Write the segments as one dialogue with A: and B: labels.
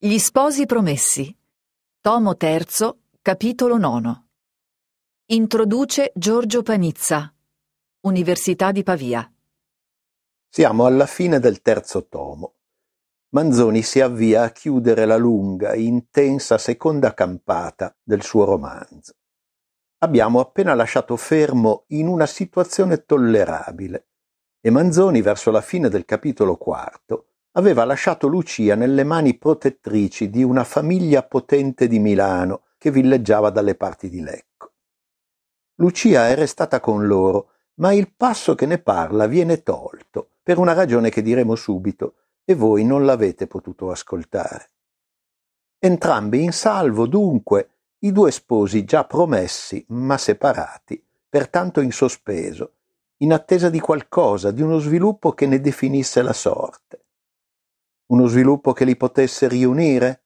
A: Gli sposi promessi. Tomo III, capitolo 9. Introduce Giorgio Panizza. Università di Pavia.
B: Siamo alla fine del terzo tomo. Manzoni si avvia a chiudere la lunga, intensa seconda campata del suo romanzo. Abbiamo appena lasciato fermo in una situazione tollerabile e Manzoni verso la fine del capitolo quarto aveva lasciato Lucia nelle mani protettrici di una famiglia potente di Milano che villeggiava dalle parti di Lecco. Lucia è restata con loro, ma il passo che ne parla viene tolto, per una ragione che diremo subito, e voi non l'avete potuto ascoltare. Entrambi in salvo, dunque, i due sposi già promessi, ma separati, pertanto in sospeso, in attesa di qualcosa, di uno sviluppo che ne definisse la sorte uno sviluppo che li potesse riunire?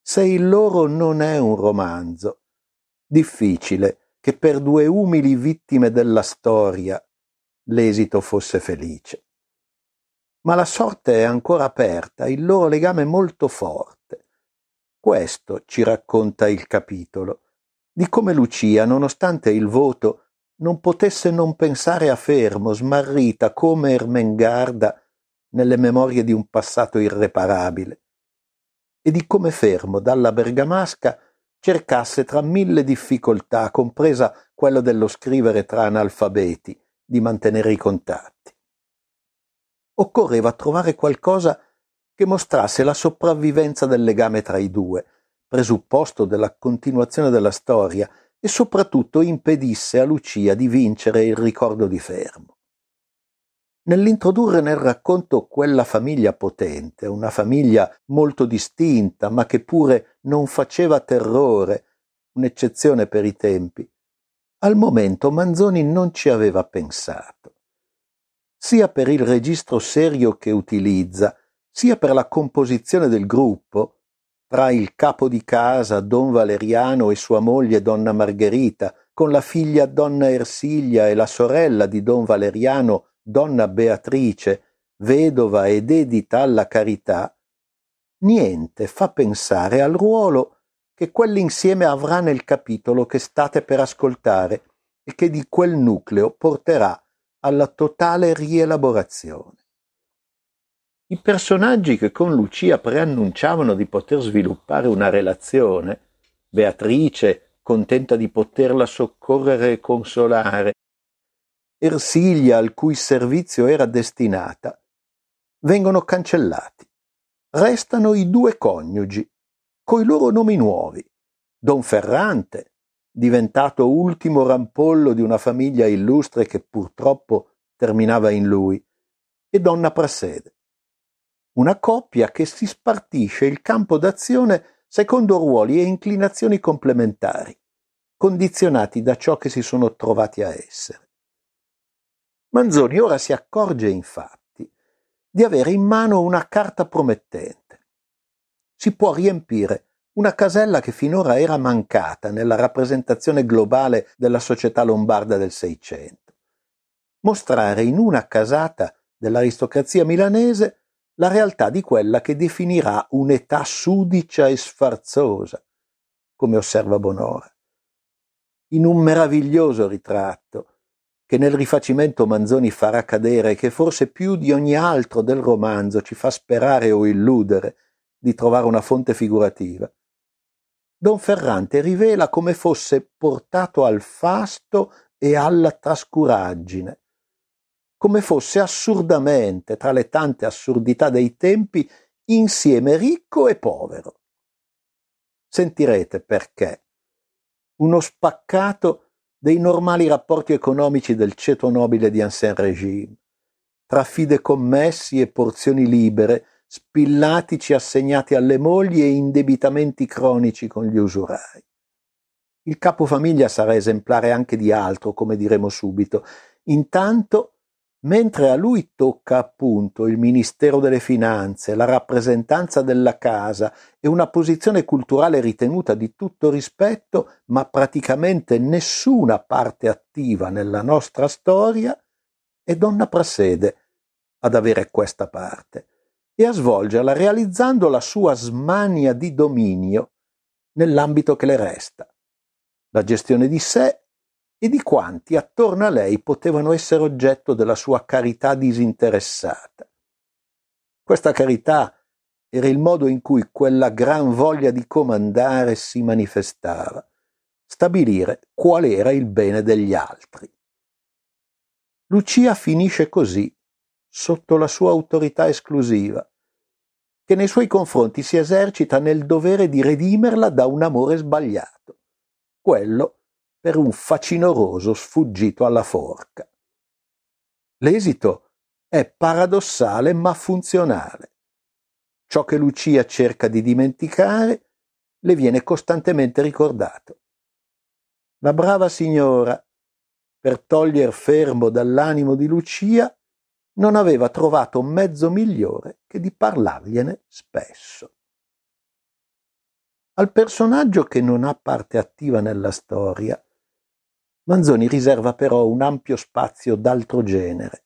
B: Se il loro non è un romanzo, difficile che per due umili vittime della storia l'esito fosse felice. Ma la sorte è ancora aperta, il loro legame molto forte. Questo ci racconta il capitolo, di come Lucia, nonostante il voto, non potesse non pensare a Fermo, smarrita come Ermengarda nelle memorie di un passato irreparabile, e di come Fermo dalla bergamasca cercasse tra mille difficoltà, compresa quella dello scrivere tra analfabeti, di mantenere i contatti. Occorreva trovare qualcosa che mostrasse la sopravvivenza del legame tra i due, presupposto della continuazione della storia, e soprattutto impedisse a Lucia di vincere il ricordo di Fermo. Nell'introdurre nel racconto quella famiglia potente, una famiglia molto distinta, ma che pure non faceva terrore, un'eccezione per i tempi, al momento Manzoni non ci aveva pensato. Sia per il registro serio che utilizza, sia per la composizione del gruppo, tra il capo di casa Don Valeriano e sua moglie Donna Margherita, con la figlia Donna Ersilia e la sorella di Don Valeriano donna Beatrice, vedova e dedita alla carità, niente fa pensare al ruolo che quell'insieme avrà nel capitolo che state per ascoltare e che di quel nucleo porterà alla totale rielaborazione. I personaggi che con Lucia preannunciavano di poter sviluppare una relazione, Beatrice, contenta di poterla soccorrere e consolare, Ersilia al cui servizio era destinata, vengono cancellati. Restano i due coniugi, coi loro nomi nuovi. Don Ferrante, diventato ultimo rampollo di una famiglia illustre che purtroppo terminava in lui, e Donna Prassede. Una coppia che si spartisce il campo d'azione secondo ruoli e inclinazioni complementari, condizionati da ciò che si sono trovati a essere. Manzoni ora si accorge infatti di avere in mano una carta promettente. Si può riempire una casella che finora era mancata nella rappresentazione globale della società lombarda del Seicento. Mostrare in una casata dell'aristocrazia milanese la realtà di quella che definirà un'età sudicia e sfarzosa, come osserva Bonora. In un meraviglioso ritratto che nel rifacimento Manzoni farà cadere che forse più di ogni altro del romanzo ci fa sperare o illudere di trovare una fonte figurativa. Don Ferrante rivela come fosse portato al fasto e alla trascuraggine, come fosse assurdamente, tra le tante assurdità dei tempi, insieme ricco e povero. Sentirete perché. Uno spaccato dei normali rapporti economici del ceto nobile di Ancien Régime, tra fidecommessi e porzioni libere, spillatici assegnati alle mogli e indebitamenti cronici con gli usurai. Il capofamiglia sarà esemplare anche di altro, come diremo subito. Intanto mentre a lui tocca appunto il Ministero delle Finanze, la rappresentanza della casa e una posizione culturale ritenuta di tutto rispetto, ma praticamente nessuna parte attiva nella nostra storia, è Donna Prassede ad avere questa parte. e a svolgerla realizzando la sua smania di dominio nell'ambito che le resta, la gestione di sé e di quanti attorno a lei potevano essere oggetto della sua carità disinteressata. Questa carità era il modo in cui quella gran voglia di comandare si manifestava, stabilire qual era il bene degli altri. Lucia finisce così, sotto la sua autorità esclusiva, che nei suoi confronti si esercita nel dovere di redimerla da un amore sbagliato, quello per un facinoroso sfuggito alla forca. L'esito è paradossale ma funzionale. Ciò che Lucia cerca di dimenticare le viene costantemente ricordato. La brava signora, per toglier fermo dall'animo di Lucia, non aveva trovato mezzo migliore che di parlargliene spesso. Al personaggio che non ha parte attiva nella storia, Manzoni riserva però un ampio spazio d'altro genere,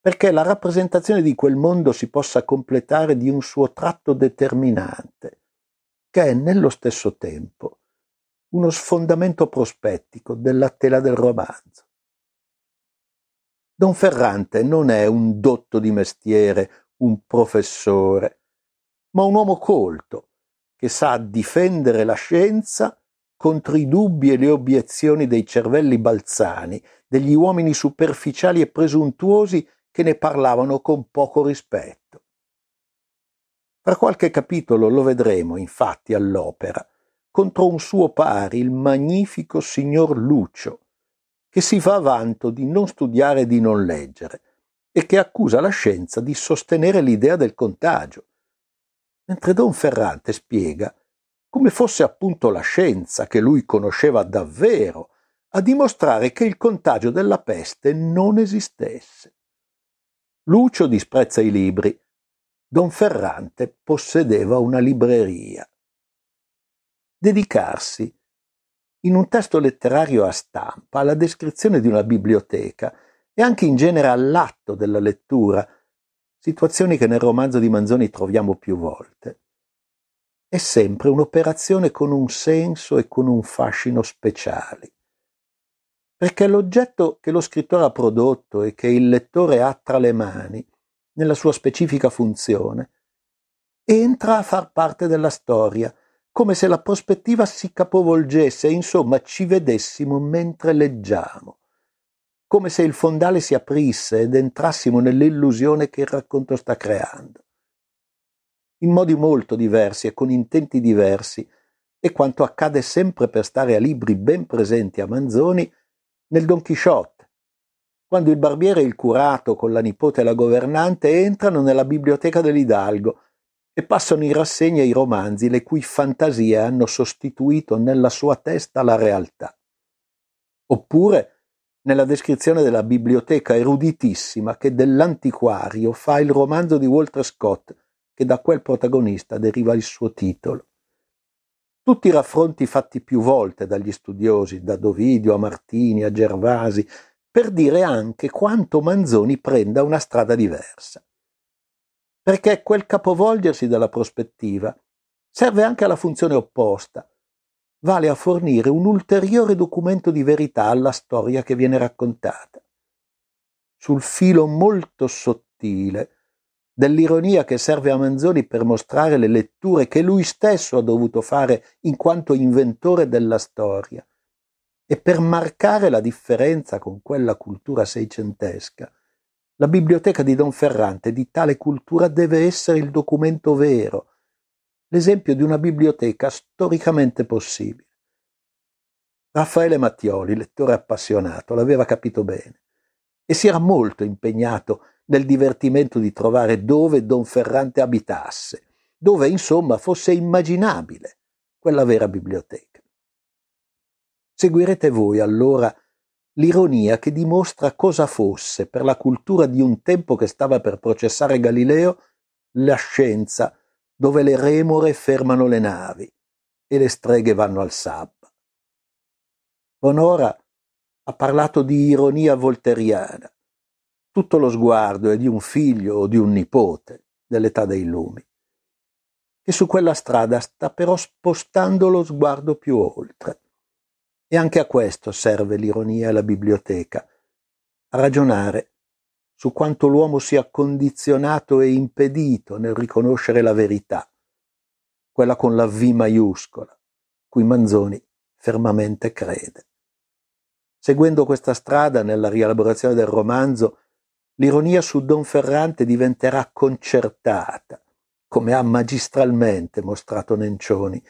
B: perché la rappresentazione di quel mondo si possa completare di un suo tratto determinante, che è nello stesso tempo uno sfondamento prospettico della tela del romanzo. Don Ferrante non è un dotto di mestiere, un professore, ma un uomo colto, che sa difendere la scienza contro i dubbi e le obiezioni dei cervelli balzani, degli uomini superficiali e presuntuosi che ne parlavano con poco rispetto. Fra qualche capitolo lo vedremo, infatti, all'opera, contro un suo pari, il magnifico signor Lucio, che si fa vanto di non studiare e di non leggere, e che accusa la scienza di sostenere l'idea del contagio, mentre Don Ferrante spiega come fosse appunto la scienza che lui conosceva davvero a dimostrare che il contagio della peste non esistesse. Lucio disprezza i libri. Don Ferrante possedeva una libreria. Dedicarsi in un testo letterario a stampa alla descrizione di una biblioteca e anche in genere all'atto della lettura, situazioni che nel romanzo di Manzoni troviamo più volte. È sempre un'operazione con un senso e con un fascino speciali perché l'oggetto che lo scrittore ha prodotto e che il lettore ha tra le mani, nella sua specifica funzione, entra a far parte della storia, come se la prospettiva si capovolgesse e insomma ci vedessimo mentre leggiamo, come se il fondale si aprisse ed entrassimo nell'illusione che il racconto sta creando. In modi molto diversi e con intenti diversi, e quanto accade sempre per stare a libri ben presenti a Manzoni, nel Don Chisciotte, quando il barbiere e il curato con la nipote e la governante entrano nella biblioteca dell'Hidalgo e passano in rassegna i romanzi le cui fantasie hanno sostituito nella sua testa la realtà. Oppure nella descrizione della biblioteca eruditissima che dell'antiquario fa il romanzo di Walter Scott, che da quel protagonista deriva il suo titolo. Tutti i raffronti fatti più volte dagli studiosi, da Dovidio a Martini a Gervasi, per dire anche quanto Manzoni prenda una strada diversa. Perché quel capovolgersi della prospettiva serve anche alla funzione opposta, vale a fornire un ulteriore documento di verità alla storia che viene raccontata. Sul filo molto sottile dell'ironia che serve a Manzoni per mostrare le letture che lui stesso ha dovuto fare in quanto inventore della storia e per marcare la differenza con quella cultura seicentesca. La biblioteca di Don Ferrante di tale cultura deve essere il documento vero, l'esempio di una biblioteca storicamente possibile. Raffaele Mattioli, lettore appassionato, l'aveva capito bene e si era molto impegnato nel divertimento di trovare dove Don Ferrante abitasse, dove insomma fosse immaginabile quella vera biblioteca. Seguirete voi allora l'ironia che dimostra cosa fosse per la cultura di un tempo che stava per processare Galileo la scienza dove le remore fermano le navi e le streghe vanno al sabba. Bonora ha parlato di ironia volteriana, tutto lo sguardo è di un figlio o di un nipote, dell'età dei lumi, che su quella strada sta però spostando lo sguardo più oltre. E anche a questo serve l'ironia e la biblioteca, a ragionare su quanto l'uomo sia condizionato e impedito nel riconoscere la verità, quella con la V maiuscola, cui Manzoni fermamente crede. Seguendo questa strada nella rielaborazione del romanzo, l'ironia su Don Ferrante diventerà concertata, come ha magistralmente mostrato Nencioni,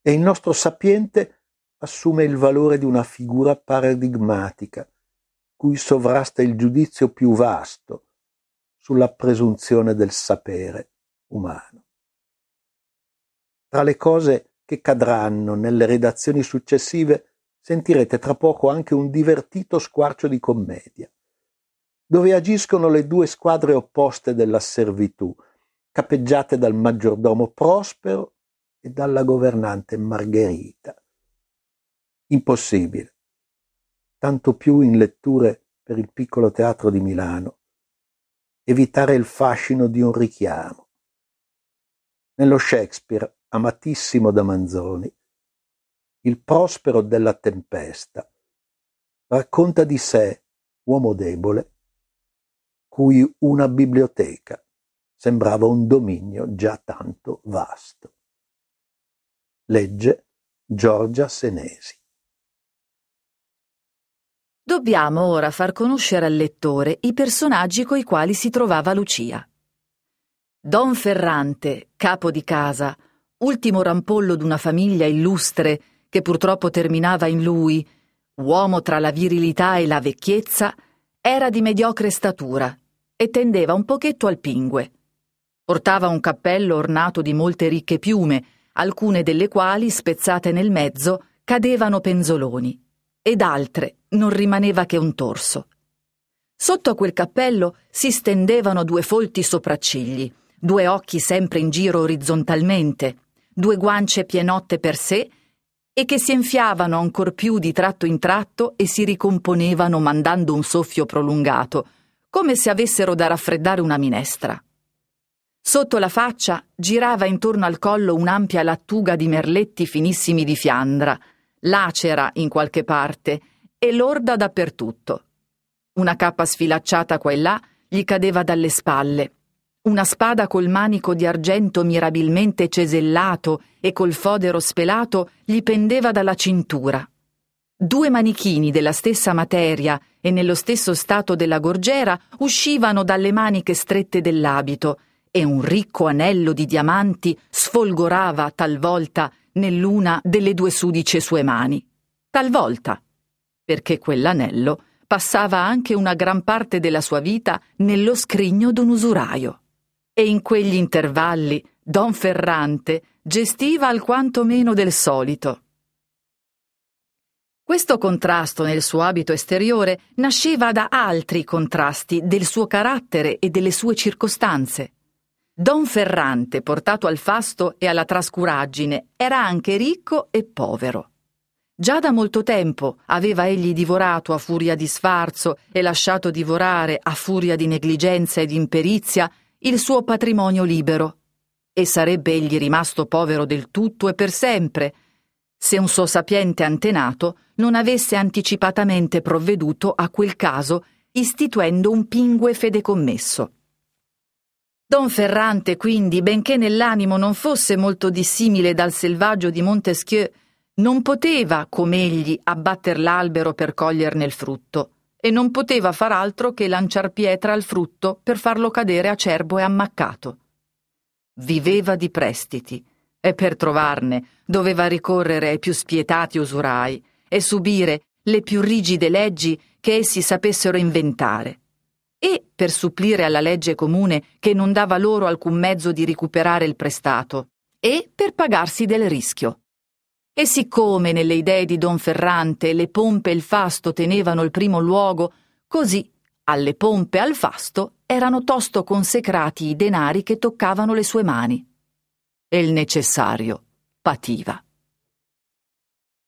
B: e il nostro sapiente assume il valore di una figura paradigmatica, cui sovrasta il giudizio più vasto sulla presunzione del sapere umano. Tra le cose che cadranno nelle redazioni successive sentirete tra poco anche un divertito squarcio di commedia, dove agiscono le due squadre opposte della servitù, capeggiate dal maggiordomo Prospero e dalla governante Margherita. Impossibile tanto più in letture per il piccolo teatro di Milano, evitare il fascino di un richiamo. Nello Shakespeare, amatissimo da Manzoni, il prospero della tempesta racconta di sé, uomo debole, cui una biblioteca sembrava un dominio già tanto vasto. Legge Giorgia Senesi.
A: Dobbiamo ora far conoscere al lettore i personaggi coi quali si trovava Lucia. Don Ferrante, capo di casa, ultimo rampollo d'una famiglia illustre che purtroppo terminava in lui, uomo tra la virilità e la vecchiezza, era di mediocre statura e tendeva un pochetto al pingue. Portava un cappello ornato di molte ricche piume, alcune delle quali, spezzate nel mezzo, cadevano penzoloni ed altre non rimaneva che un torso. Sotto a quel cappello si stendevano due folti sopraccigli, due occhi sempre in giro orizzontalmente, due guance pienotte per sé e che si enfiavano ancor più di tratto in tratto e si ricomponevano mandando un soffio prolungato, come se avessero da raffreddare una minestra. Sotto la faccia girava intorno al collo un'ampia lattuga di merletti finissimi di Fiandra, lacera in qualche parte e lorda dappertutto. Una cappa sfilacciata qua e là gli cadeva dalle spalle. Una spada col manico di argento mirabilmente cesellato e col fodero spelato gli pendeva dalla cintura. Due manichini della stessa materia e nello stesso stato della gorgiera uscivano dalle maniche strette dell'abito e un ricco anello di diamanti sfolgorava talvolta nell'una delle due sudice sue mani. Talvolta, perché quell'anello passava anche una gran parte della sua vita nello scrigno d'un usuraio. E in quegli intervalli Don Ferrante gestiva alquanto meno del solito. Questo contrasto nel suo abito esteriore nasceva da altri contrasti del suo carattere e delle sue circostanze. Don Ferrante, portato al fasto e alla trascuraggine, era anche ricco e povero. Già da molto tempo aveva egli divorato a furia di sfarzo e lasciato divorare a furia di negligenza e di imperizia il suo patrimonio libero. E sarebbe egli rimasto povero del tutto e per sempre, se un suo sapiente antenato non avesse anticipatamente provveduto a quel caso istituendo un pingue fedecommesso. Don Ferrante, quindi, benché nell'animo non fosse molto dissimile dal selvaggio di Montesquieu, non poteva, come egli, abbatter l'albero per coglierne il frutto, e non poteva far altro che lanciar pietra al frutto per farlo cadere acerbo e ammaccato. Viveva di prestiti, e per trovarne doveva ricorrere ai più spietati usurai e subire le più rigide leggi che essi sapessero inventare e per supplire alla legge comune che non dava loro alcun mezzo di recuperare il prestato, e per pagarsi del rischio. E siccome nelle idee di Don Ferrante le pompe e il fasto tenevano il primo luogo, così alle pompe e al fasto erano tosto consecrati i denari che toccavano le sue mani. E il necessario pativa.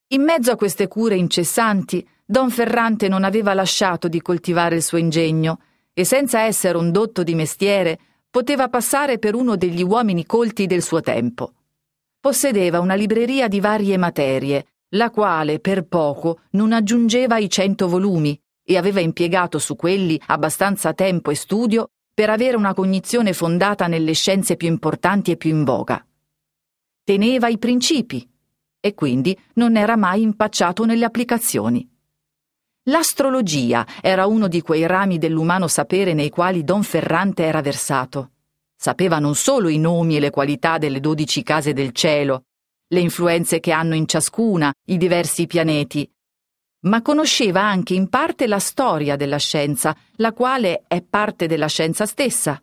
A: In mezzo a queste cure incessanti, Don Ferrante non aveva lasciato di coltivare il suo ingegno, e senza essere un dotto di mestiere, poteva passare per uno degli uomini colti del suo tempo. Possedeva una libreria di varie materie, la quale per poco non aggiungeva i cento volumi e aveva impiegato su quelli abbastanza tempo e studio per avere una cognizione fondata nelle scienze più importanti e più in voga. Teneva i principi e quindi non era mai impacciato nelle applicazioni. L'astrologia era uno di quei rami dell'umano sapere nei quali Don Ferrante era versato. Sapeva non solo i nomi e le qualità delle dodici case del cielo, le influenze che hanno in ciascuna i diversi pianeti, ma conosceva anche in parte la storia della scienza, la quale è parte della scienza stessa.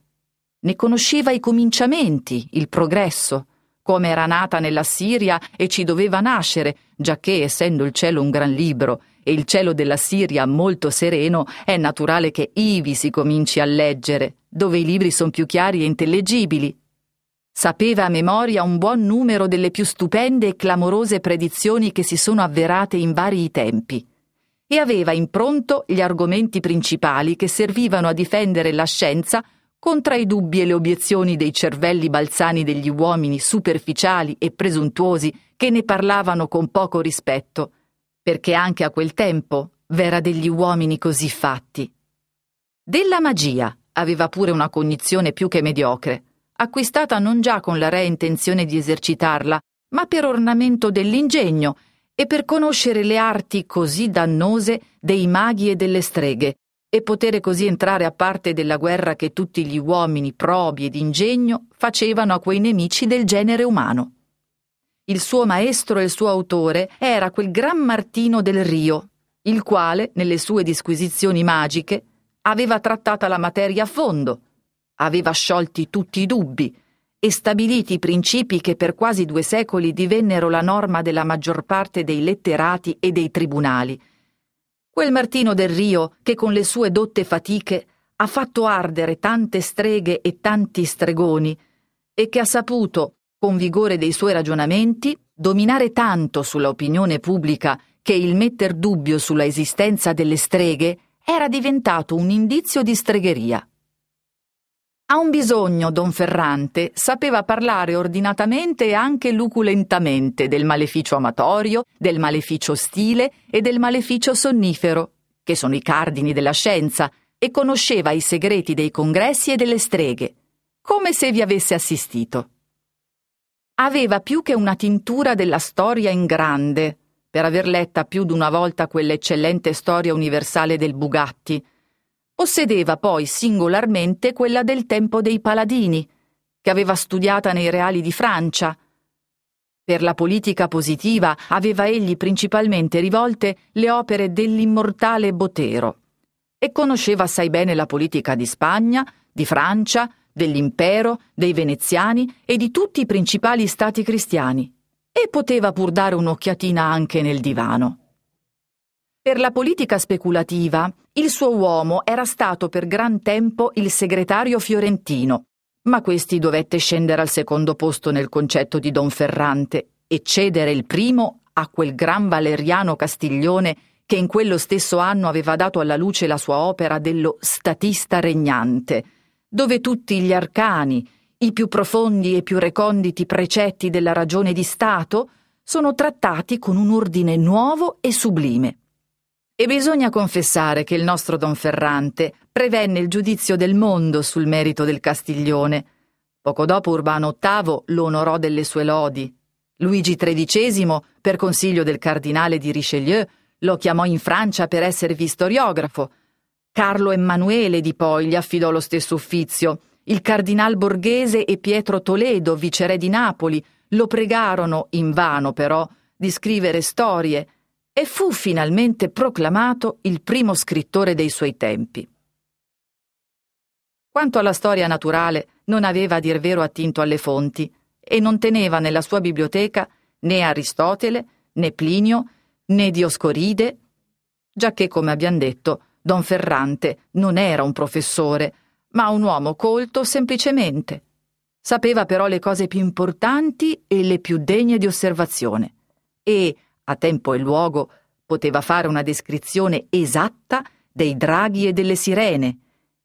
A: Ne conosceva i cominciamenti, il progresso, come era nata nella Siria e ci doveva nascere, giacché essendo il cielo un gran libro e il cielo della Siria molto sereno, è naturale che ivi si cominci a leggere, dove i libri sono più chiari e intellegibili. Sapeva a memoria un buon numero delle più stupende e clamorose predizioni che si sono avverate in vari tempi e aveva in pronto gli argomenti principali che servivano a difendere la scienza contro i dubbi e le obiezioni dei cervelli balzani degli uomini superficiali e presuntuosi che ne parlavano con poco rispetto, perché anche a quel tempo v'era degli uomini così fatti. Della magia aveva pure una cognizione più che mediocre acquistata non già con la rea intenzione di esercitarla, ma per ornamento dell'ingegno e per conoscere le arti così dannose dei maghi e delle streghe, e potere così entrare a parte della guerra che tutti gli uomini probi ed ingegno facevano a quei nemici del genere umano. Il suo maestro e il suo autore era quel gran Martino del Rio, il quale, nelle sue disquisizioni magiche, aveva trattata la materia a fondo, aveva sciolti tutti i dubbi e stabiliti i principi che per quasi due secoli divennero la norma della maggior parte dei letterati e dei tribunali. Quel Martino del Rio che con le sue dotte fatiche ha fatto ardere tante streghe e tanti stregoni e che ha saputo, con vigore dei suoi ragionamenti, dominare tanto sulla opinione pubblica che il metter dubbio sulla esistenza delle streghe era diventato un indizio di stregheria. A un bisogno Don Ferrante. Sapeva parlare ordinatamente e anche luculentamente del maleficio amatorio, del maleficio ostile e del maleficio sonnifero, che sono i cardini della scienza, e conosceva i segreti dei congressi e delle streghe, come se vi avesse assistito. Aveva più che una tintura della storia in grande, per aver letta più d'una volta quell'eccellente storia universale del Bugatti, Possedeva poi singolarmente quella del tempo dei paladini, che aveva studiata nei reali di Francia. Per la politica positiva aveva egli principalmente rivolte le opere dell'immortale Botero e conosceva assai bene la politica di Spagna, di Francia, dell'impero, dei veneziani e di tutti i principali stati cristiani, e poteva pur dare un'occhiatina anche nel divano. Per la politica speculativa, il suo uomo era stato per gran tempo il segretario fiorentino, ma questi dovette scendere al secondo posto nel concetto di Don Ferrante e cedere il primo a quel gran Valeriano Castiglione che in quello stesso anno aveva dato alla luce la sua opera dello statista regnante, dove tutti gli arcani, i più profondi e più reconditi precetti della ragione di Stato, sono trattati con un ordine nuovo e sublime. E bisogna confessare che il nostro Don Ferrante prevenne il giudizio del mondo sul merito del Castiglione. Poco dopo Urbano VIII lo onorò delle sue lodi. Luigi XIII, per consiglio del cardinale di Richelieu, lo chiamò in Francia per esservi storiografo. Carlo Emanuele di poi gli affidò lo stesso uffizio. Il cardinal Borghese e Pietro Toledo, viceré di Napoli, lo pregarono, invano però, di scrivere storie e fu finalmente proclamato il primo scrittore dei suoi tempi. Quanto alla storia naturale, non aveva a dir vero attinto alle fonti e non teneva nella sua biblioteca né Aristotele, né Plinio, né Dioscoride, giacché, come abbiamo detto, Don Ferrante non era un professore, ma un uomo colto semplicemente. Sapeva però le cose più importanti e le più degne di osservazione e, a tempo e luogo, poteva fare una descrizione esatta dei draghi e delle sirene,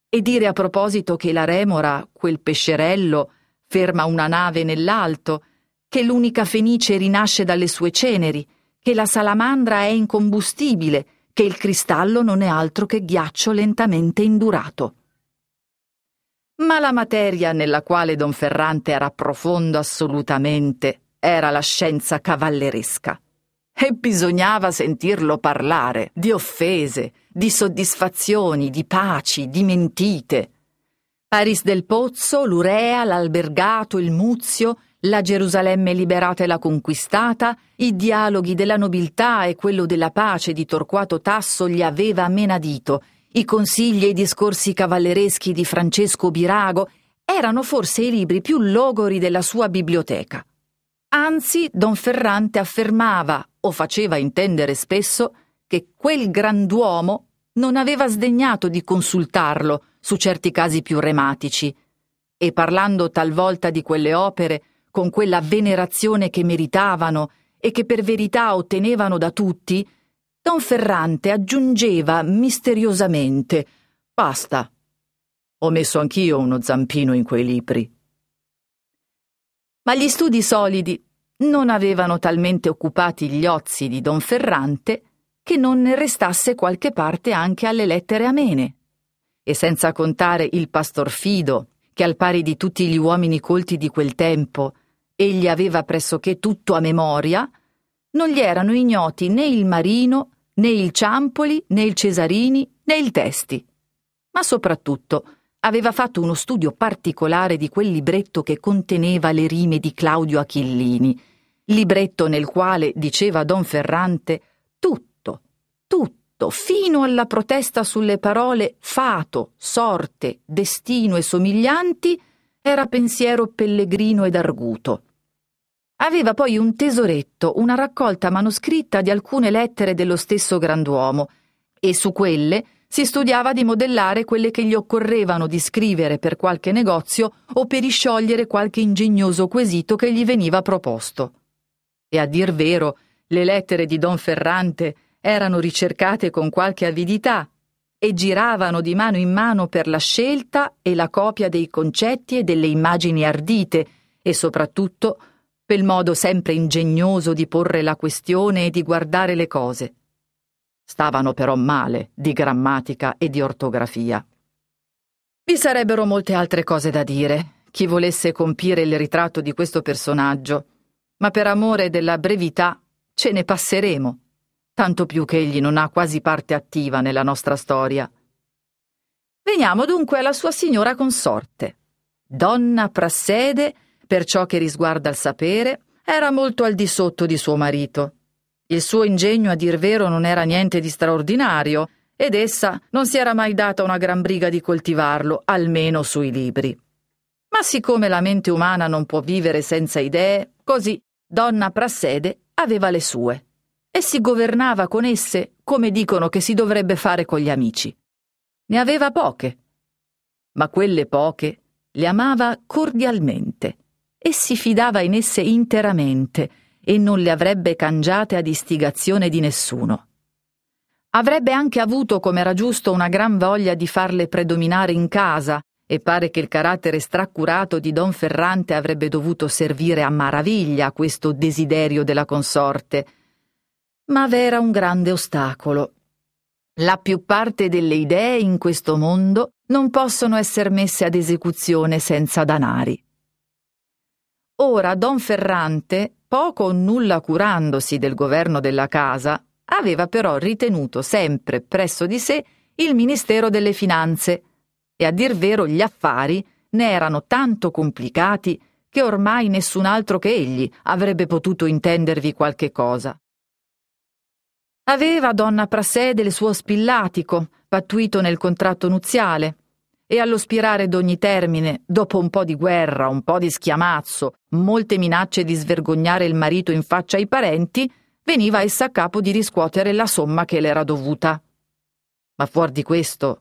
A: e dire a proposito che la remora, quel pescerello, ferma una nave nell'alto, che l'unica fenice rinasce dalle sue ceneri, che la salamandra è incombustibile, che il cristallo non è altro che ghiaccio lentamente indurato. Ma la materia nella quale Don Ferrante era profondo assolutamente era la scienza cavalleresca. E bisognava sentirlo parlare di offese, di soddisfazioni, di paci, di mentite. Paris del Pozzo, l'Urea, l'Albergato, il Muzio, la Gerusalemme liberata e la conquistata, i dialoghi della nobiltà e quello della pace di Torquato Tasso gli aveva menadito, i consigli e i discorsi cavallereschi di Francesco Birago erano forse i libri più logori della sua biblioteca. Anzi, Don Ferrante affermava, o faceva intendere spesso, che quel grand'uomo non aveva sdegnato di consultarlo su certi casi più rematici, e parlando talvolta di quelle opere con quella venerazione che meritavano e che per verità ottenevano da tutti, Don Ferrante aggiungeva misteriosamente Basta. Ho messo anch'io uno zampino in quei libri. Ma gli studi solidi non avevano talmente occupati gli ozi di Don Ferrante che non ne restasse qualche parte anche alle lettere amene. E senza contare il pastor Fido, che al pari di tutti gli uomini colti di quel tempo, egli aveva pressoché tutto a memoria, non gli erano ignoti né il Marino, né il Ciampoli, né il Cesarini, né il Testi. Ma soprattutto aveva fatto uno studio particolare di quel libretto che conteneva le rime di Claudio Achillini, libretto nel quale, diceva Don Ferrante, tutto, tutto, fino alla protesta sulle parole fato, sorte, destino e somiglianti, era pensiero pellegrino ed arguto. Aveva poi un tesoretto, una raccolta manoscritta di alcune lettere dello stesso grand'uomo, e su quelle si studiava di modellare quelle che gli occorrevano di scrivere per qualche negozio o per isciogliere qualche ingegnoso quesito che gli veniva proposto. E a dir vero, le lettere di Don Ferrante erano ricercate con qualche avidità e giravano di mano in mano per la scelta e la copia dei concetti e delle immagini ardite e soprattutto pel modo sempre ingegnoso di porre la questione e di guardare le cose. Stavano però male di grammatica e di ortografia. Vi sarebbero molte altre cose da dire. Chi volesse compire il ritratto di questo personaggio, ma per amore della brevità ce ne passeremo, tanto più che egli non ha quasi parte attiva nella nostra storia. Veniamo dunque alla sua signora consorte. Donna Prassede, per ciò che risguarda il sapere, era molto al di sotto di suo marito. Il suo ingegno, a dir vero, non era niente di straordinario, ed essa non si era mai data una gran briga di coltivarlo, almeno sui libri. Ma siccome la mente umana non può vivere senza idee, così Donna Prassede aveva le sue e si governava con esse come dicono che si dovrebbe fare con gli amici. Ne aveva poche, ma quelle poche le amava cordialmente e si fidava in esse interamente e non le avrebbe cangiate ad istigazione di nessuno. Avrebbe anche avuto, come era giusto, una gran voglia di farle predominare in casa e pare che il carattere straccurato di Don Ferrante avrebbe dovuto servire a maraviglia a questo desiderio della consorte. Ma v'era un grande ostacolo. La più parte delle idee in questo mondo non possono essere messe ad esecuzione senza danari. Ora Don Ferrante, poco o nulla curandosi del governo della casa, aveva però ritenuto sempre presso di sé il Ministero delle Finanze, e a dir vero gli affari ne erano tanto complicati che ormai nessun altro che egli avrebbe potuto intendervi qualche cosa. Aveva donna Prassede il suo spillatico, pattuito nel contratto nuziale, e allo spirare d'ogni termine, dopo un po' di guerra, un po' di schiamazzo, molte minacce di svergognare il marito in faccia ai parenti, veniva essa a capo di riscuotere la somma che le era dovuta. Ma fuor di questo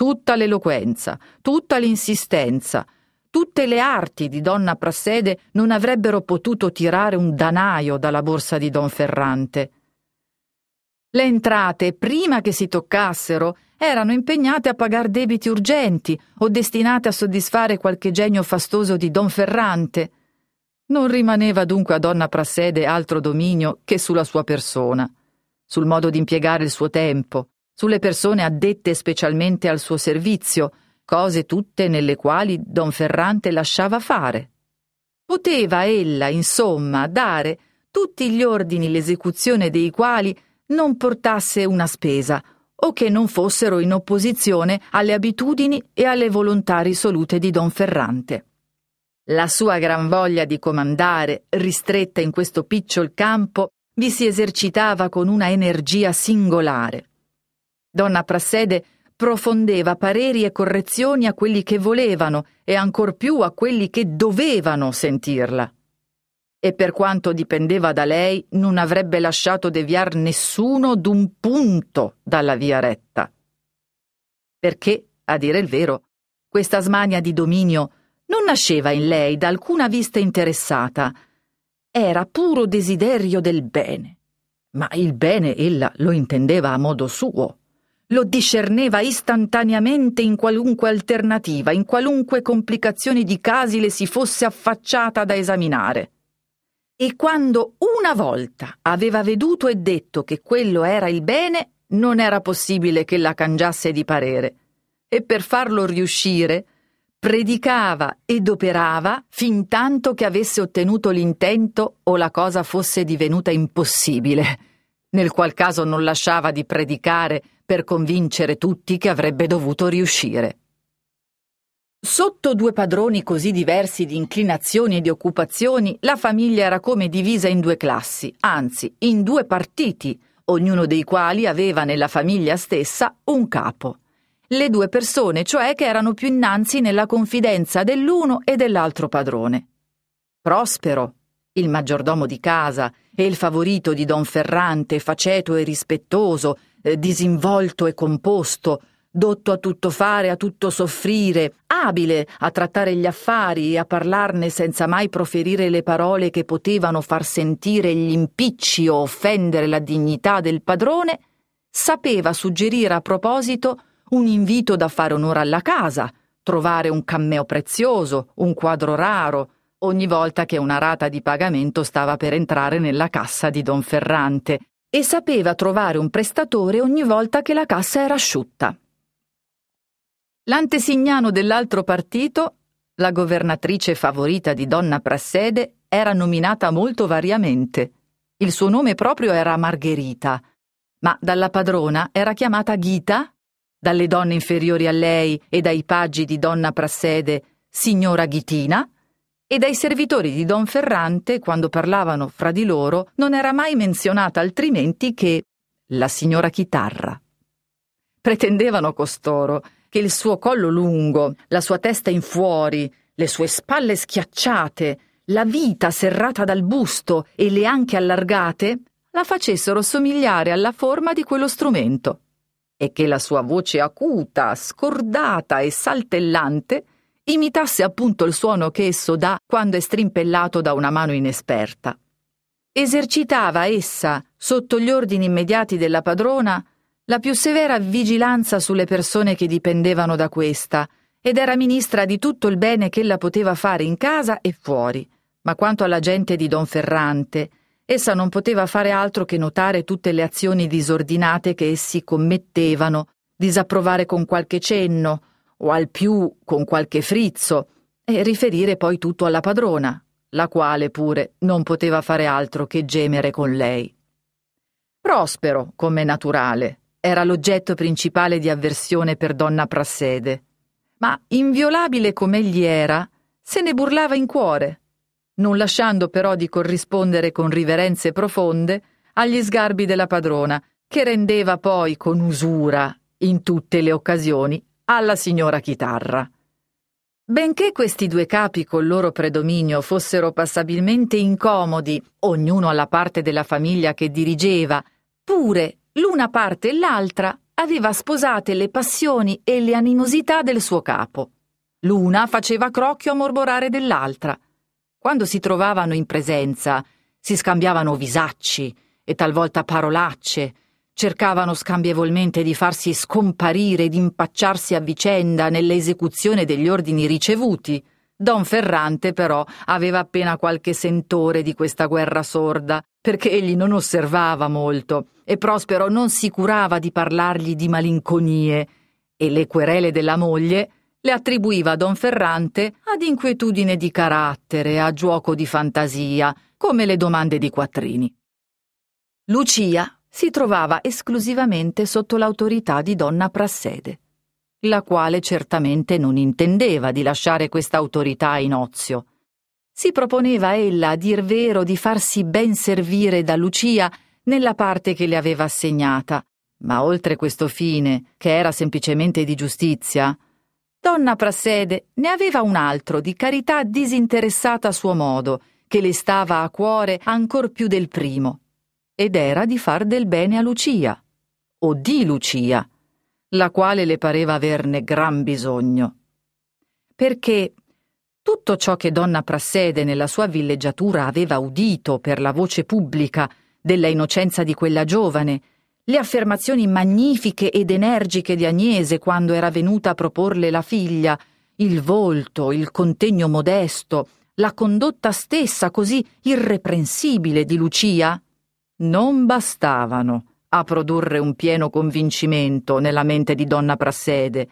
A: tutta l'eloquenza, tutta l'insistenza, tutte le arti di donna Prassede non avrebbero potuto tirare un danaio dalla borsa di don Ferrante. Le entrate, prima che si toccassero, erano impegnate a pagar debiti urgenti o destinate a soddisfare qualche genio fastoso di Don Ferrante. Non rimaneva dunque a donna Prassede altro dominio che sulla sua persona, sul modo di impiegare il suo tempo, sulle persone addette specialmente al suo servizio, cose tutte nelle quali don Ferrante lasciava fare. Poteva ella, insomma, dare tutti gli ordini l'esecuzione dei quali non portasse una spesa o che non fossero in opposizione alle abitudini e alle volontà risolute di don Ferrante. La sua gran voglia di comandare, ristretta in questo picciol campo, vi si esercitava con una energia singolare. Donna Prassede profondeva pareri e correzioni a quelli che volevano e ancor più a quelli che dovevano sentirla e per quanto dipendeva da lei non avrebbe lasciato deviar nessuno d'un punto dalla via retta. Perché, a dire il vero, questa smania di dominio non nasceva in lei da alcuna vista interessata, era puro desiderio del bene. Ma il bene ella lo intendeva a modo suo, lo discerneva istantaneamente in qualunque alternativa, in qualunque complicazione di casi le si fosse affacciata da esaminare e quando una volta aveva veduto e detto che quello era il bene, non era possibile che la cangiasse di parere. E per farlo riuscire, predicava ed operava fin tanto che avesse ottenuto l'intento o la cosa fosse divenuta impossibile, nel qual caso non lasciava di predicare per convincere tutti che avrebbe dovuto riuscire. Sotto due padroni così diversi di inclinazioni e di occupazioni, la famiglia era come divisa in due classi, anzi, in due partiti, ognuno dei quali aveva nella famiglia stessa un capo. Le due persone, cioè, che erano più innanzi nella confidenza dell'uno e dell'altro padrone. Prospero, il maggiordomo di casa, e il favorito di Don Ferrante, faceto e rispettoso, eh, disinvolto e composto, dotto a tutto fare, a tutto soffrire, abile a trattare gli affari e a parlarne senza mai proferire le parole che potevano far sentire gli impicci o offendere la dignità del padrone, sapeva suggerire a proposito un invito da fare onore alla casa, trovare un cammeo prezioso, un quadro raro, ogni volta che una rata di pagamento stava per entrare nella cassa di Don Ferrante, e sapeva trovare un prestatore ogni volta che la cassa era asciutta. L'antesignano dell'altro partito, la governatrice favorita di Donna Prassede, era nominata molto variamente. Il suo nome proprio era Margherita, ma dalla padrona era chiamata Ghita, dalle donne inferiori a lei e dai paggi di Donna Prassede, signora Ghitina, e dai servitori di Don Ferrante, quando parlavano fra di loro, non era mai menzionata altrimenti che la signora Chitarra. Pretendevano costoro che il suo collo lungo, la sua testa in fuori, le sue spalle schiacciate, la vita serrata dal busto e le anche allargate la facessero somigliare alla forma di quello strumento e che la sua voce acuta, scordata e saltellante imitasse appunto il suono che esso dà quando è strimpellato da una mano inesperta. Esercitava essa, sotto gli ordini immediati della padrona, la più severa vigilanza sulle persone che dipendevano da questa, ed era ministra di tutto il bene che ella poteva fare in casa e fuori. Ma quanto alla gente di Don Ferrante, essa non poteva fare altro che notare tutte le azioni disordinate che essi commettevano, disapprovare con qualche cenno, o al più con qualche frizzo, e riferire poi tutto alla padrona, la quale pure non poteva fare altro che gemere con lei. Prospero, come naturale, era l'oggetto principale di avversione per donna Prassede. Ma, inviolabile com'egli era, se ne burlava in cuore, non lasciando però di corrispondere con riverenze profonde agli sgarbi della padrona, che rendeva poi con usura, in tutte le occasioni, alla signora chitarra. Benché questi due capi col loro predominio fossero passabilmente incomodi, ognuno alla parte della famiglia che dirigeva, pure l'una parte e l'altra aveva sposate le passioni e le animosità del suo capo. L'una faceva crocchio a mormorare dell'altra. Quando si trovavano in presenza, si scambiavano visacci e talvolta parolacce, cercavano scambievolmente di farsi scomparire e di impacciarsi a vicenda nell'esecuzione degli ordini ricevuti. Don Ferrante, però, aveva appena qualche sentore di questa guerra sorda, perché egli non osservava molto, e Prospero non si curava di parlargli di malinconie, e le querele della moglie le attribuiva a Don Ferrante ad inquietudine di carattere, a giuoco di fantasia, come le domande di quattrini. Lucia si trovava esclusivamente sotto l'autorità di donna Prassede, la quale certamente non intendeva di lasciare questa autorità in ozio. Si proponeva ella, a dir vero, di farsi ben servire da Lucia nella parte che le aveva assegnata, ma oltre questo fine, che era semplicemente di giustizia, donna Prassede ne aveva un altro di carità disinteressata a suo modo, che le stava a cuore ancor più del primo ed era di far del bene a Lucia, o di Lucia, la quale le pareva averne gran bisogno. Perché tutto ciò che donna Prassede nella sua villeggiatura aveva udito per la voce pubblica della innocenza di quella giovane, le affermazioni magnifiche ed energiche di Agnese quando era venuta a proporle la figlia, il volto, il contegno modesto, la condotta stessa così irreprensibile di Lucia, non bastavano a produrre un pieno convincimento nella mente di donna Prassede,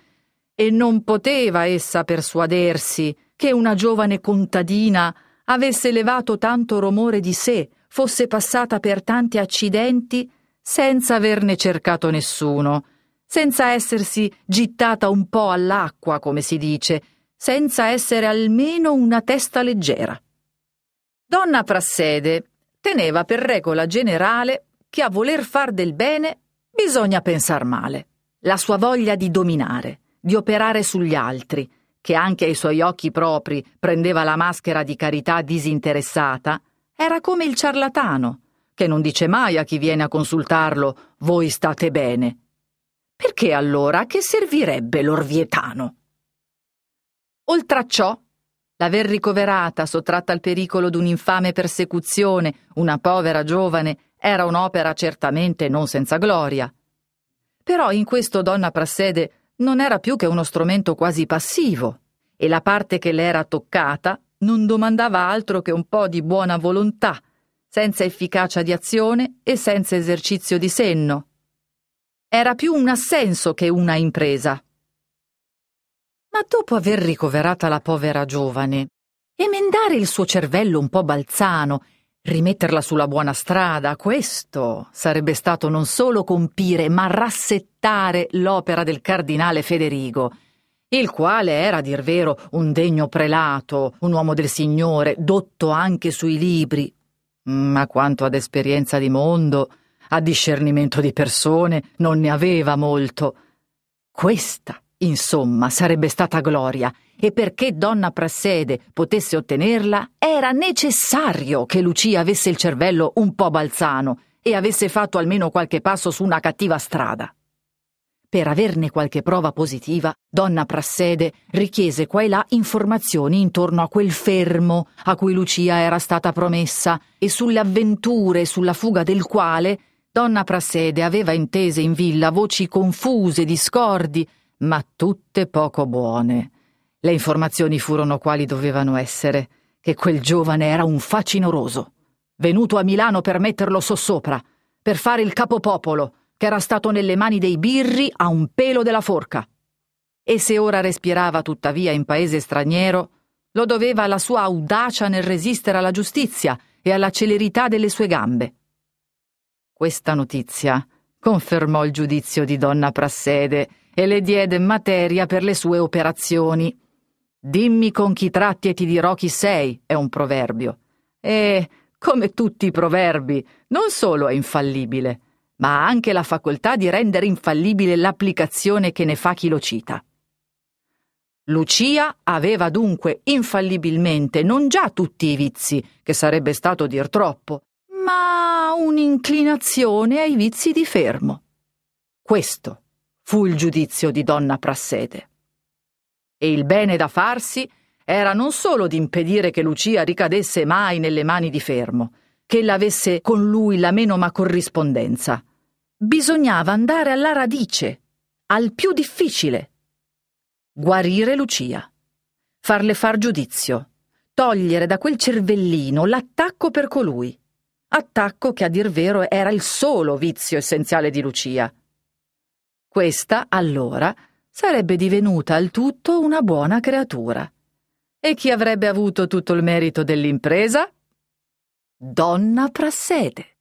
A: e non poteva essa persuadersi che una giovane contadina avesse levato tanto rumore di sé, fosse passata per tanti accidenti senza averne cercato nessuno, senza essersi gittata un po' all'acqua, come si dice, senza essere almeno una testa leggera. Donna Prassede teneva per regola generale che a voler far del bene bisogna pensar male. La sua voglia di dominare, di operare sugli altri, che anche ai suoi occhi propri prendeva la maschera di carità disinteressata, era come il ciarlatano, che non dice mai a chi viene a consultarlo voi state bene. Perché allora che servirebbe l'orvietano? Oltre a ciò, L'aver ricoverata, sottratta al pericolo d'un'infame persecuzione, una povera giovane, era un'opera certamente non senza gloria. Però in questo donna Prassede non era più che uno strumento quasi passivo, e la parte che le era toccata non domandava altro che un po' di buona volontà, senza efficacia di azione e senza esercizio di senno. Era più un assenso che una impresa. Ma dopo aver ricoverata la povera giovane, emendare il suo cervello un po' balzano, rimetterla sulla buona strada, questo sarebbe stato non solo compire, ma rassettare l'opera del cardinale Federigo, il quale era, a dir vero, un degno prelato, un uomo del Signore, dotto anche sui libri, ma quanto ad esperienza di mondo, a discernimento di persone, non ne aveva molto. Questa Insomma, sarebbe stata gloria, e perché donna Prassede potesse ottenerla, era necessario che Lucia avesse il cervello un po' balzano e avesse fatto almeno qualche passo su una cattiva strada. Per averne qualche prova positiva, donna Prassede richiese qua e là informazioni intorno a quel fermo a cui Lucia era stata promessa e sulle avventure sulla fuga del quale donna Prassede aveva intese in villa voci confuse, discordi, ma tutte poco buone. Le informazioni furono quali dovevano essere, che quel giovane era un facinoroso, venuto a Milano per metterlo sossopra, per fare il capopopolo, che era stato nelle mani dei birri a un pelo della forca. E se ora respirava tuttavia in paese straniero, lo doveva alla sua audacia nel resistere alla giustizia e alla celerità delle sue gambe. Questa notizia confermò il giudizio di donna Prassede e le diede materia per le sue operazioni. Dimmi con chi tratti e ti dirò chi sei, è un proverbio. E, come tutti i proverbi, non solo è infallibile, ma ha anche la facoltà di rendere infallibile l'applicazione che ne fa chi lo cita. Lucia aveva dunque infallibilmente non già tutti i vizi, che sarebbe stato dir troppo, ma un'inclinazione ai vizi di fermo. Questo fu il giudizio di donna Prassede. E il bene da farsi era non solo di impedire che Lucia ricadesse mai nelle mani di Fermo, che ella avesse con lui la meno ma corrispondenza, bisognava andare alla radice, al più difficile. Guarire Lucia, farle far giudizio, togliere da quel cervellino l'attacco per colui, attacco che a dir vero era il solo vizio essenziale di Lucia. Questa, allora, sarebbe divenuta al tutto una buona creatura. E chi avrebbe avuto tutto il merito dell'impresa? Donna Prassede.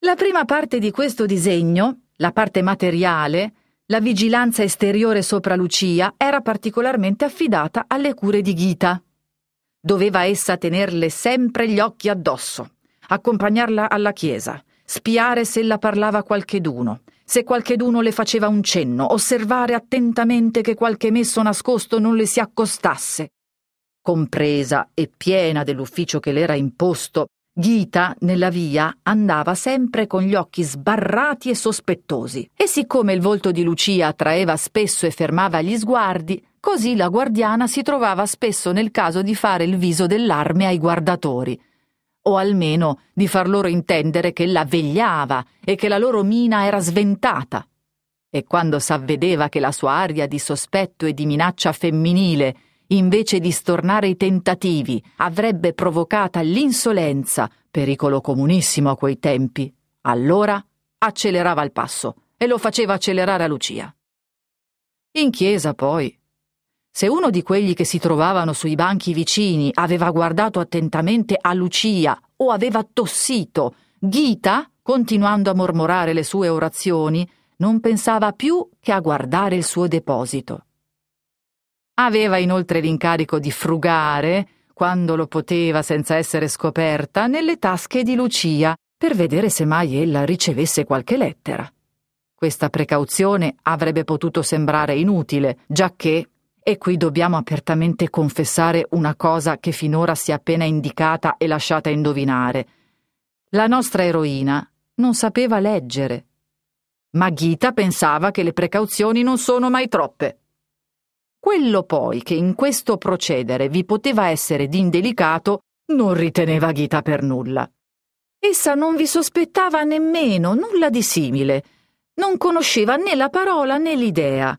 A: La prima parte di questo disegno, la parte materiale, la vigilanza esteriore sopra Lucia, era particolarmente affidata alle cure di Ghita. Doveva essa tenerle sempre gli occhi addosso, accompagnarla alla chiesa, spiare se la parlava qualcheduno, se qualcheduno le faceva un cenno, osservare attentamente che qualche messo nascosto non le si accostasse. Compresa e piena dell'ufficio che le era imposto, Ghita, nella via, andava sempre con gli occhi sbarrati e sospettosi, e siccome il volto di Lucia attraeva spesso e fermava gli sguardi, così la guardiana si trovava spesso nel caso di fare il viso dell'arme ai guardatori, o almeno di far loro intendere che la vegliava e che la loro mina era sventata. E quando s'avvedeva che la sua aria di sospetto e di minaccia femminile invece di stornare i tentativi, avrebbe provocata l'insolenza, pericolo comunissimo a quei tempi, allora accelerava il passo e lo faceva accelerare a Lucia. In chiesa, poi, se uno di quelli che si trovavano sui banchi vicini aveva guardato attentamente a Lucia o aveva tossito, Ghita, continuando a mormorare le sue orazioni, non pensava più che a guardare il suo deposito. Aveva inoltre l'incarico di frugare, quando lo poteva senza essere scoperta, nelle tasche di Lucia per vedere se mai ella ricevesse qualche lettera. Questa precauzione avrebbe potuto sembrare inutile, giacché, e qui dobbiamo apertamente confessare una cosa che finora si è appena indicata e lasciata indovinare. La nostra eroina non sapeva leggere. Ma Ghita pensava che le precauzioni non sono mai troppe. Quello poi che in questo procedere vi poteva essere d'indelicato non riteneva Ghita per nulla. Essa non vi sospettava nemmeno nulla di simile, non conosceva né la parola né l'idea.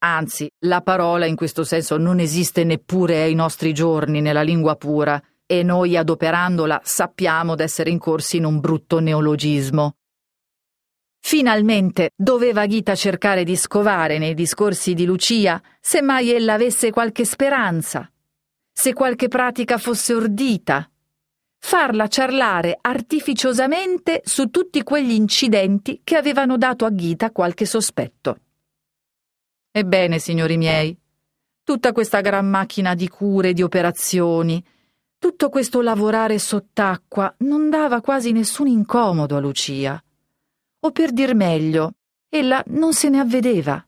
A: Anzi, la parola in questo senso non esiste neppure ai nostri giorni nella lingua pura, e noi adoperandola sappiamo d'essere incorsi in un brutto neologismo. Finalmente doveva Ghita cercare di scovare nei discorsi di Lucia se mai ella avesse qualche speranza, se qualche pratica fosse ordita, farla ciarlare artificiosamente su tutti quegli incidenti che avevano dato a Ghita qualche sospetto. Ebbene, signori miei, tutta questa gran macchina di cure e di operazioni, tutto questo lavorare sott'acqua non dava quasi nessun incomodo a Lucia o per dir meglio, ella non se ne avvedeva.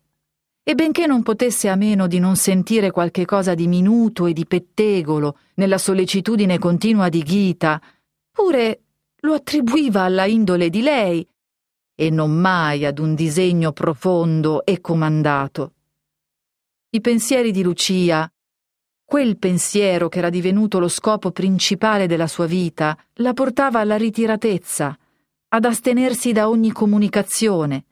A: E benché non potesse a meno di non sentire qualche cosa di minuto e di pettegolo nella sollecitudine continua di Ghita, pure lo attribuiva alla indole di lei e non mai ad un disegno profondo e comandato. I pensieri di Lucia, quel pensiero che era divenuto lo scopo principale della sua vita, la portava alla ritiratezza, ad astenersi da ogni comunicazione,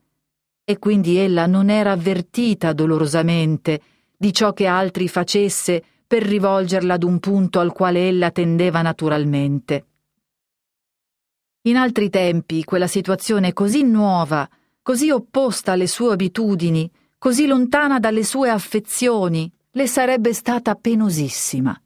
A: e quindi ella non era avvertita dolorosamente di ciò che altri facesse per rivolgerla ad un punto al quale ella tendeva naturalmente. In altri tempi quella situazione così nuova, così opposta alle sue abitudini, così lontana dalle sue affezioni, le sarebbe stata penosissima.